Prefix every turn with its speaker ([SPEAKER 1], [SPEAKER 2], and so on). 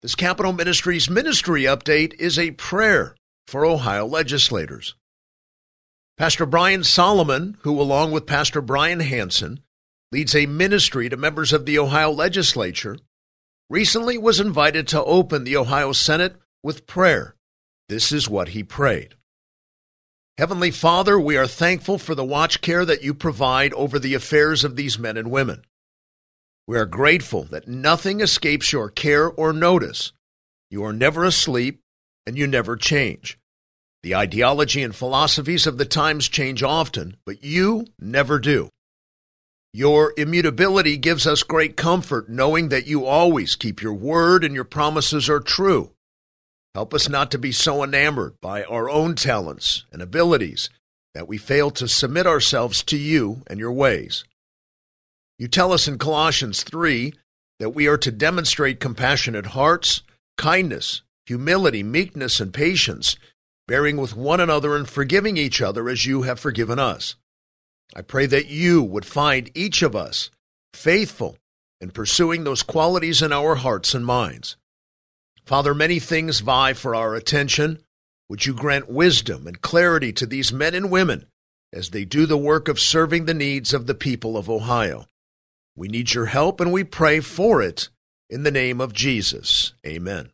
[SPEAKER 1] This Capital Ministries ministry update is a prayer for Ohio legislators. Pastor Brian Solomon, who along with Pastor Brian Hanson leads a ministry to members of the Ohio legislature, recently was invited to open the Ohio Senate with prayer. This is what he prayed. Heavenly Father, we are thankful for the watch care that you provide over the affairs of these men and women. We are grateful that nothing escapes your care or notice. You are never asleep and you never change. The ideology and philosophies of the times change often, but you never do. Your immutability gives us great comfort knowing that you always keep your word and your promises are true. Help us not to be so enamored by our own talents and abilities that we fail to submit ourselves to you and your ways. You tell us in Colossians 3 that we are to demonstrate compassionate hearts, kindness, humility, meekness, and patience, bearing with one another and forgiving each other as you have forgiven us. I pray that you would find each of us faithful in pursuing those qualities in our hearts and minds. Father, many things vie for our attention. Would you grant wisdom and clarity to these men and women as they do the work of serving the needs of the people of Ohio? We need your help and we pray for it in the name of Jesus. Amen.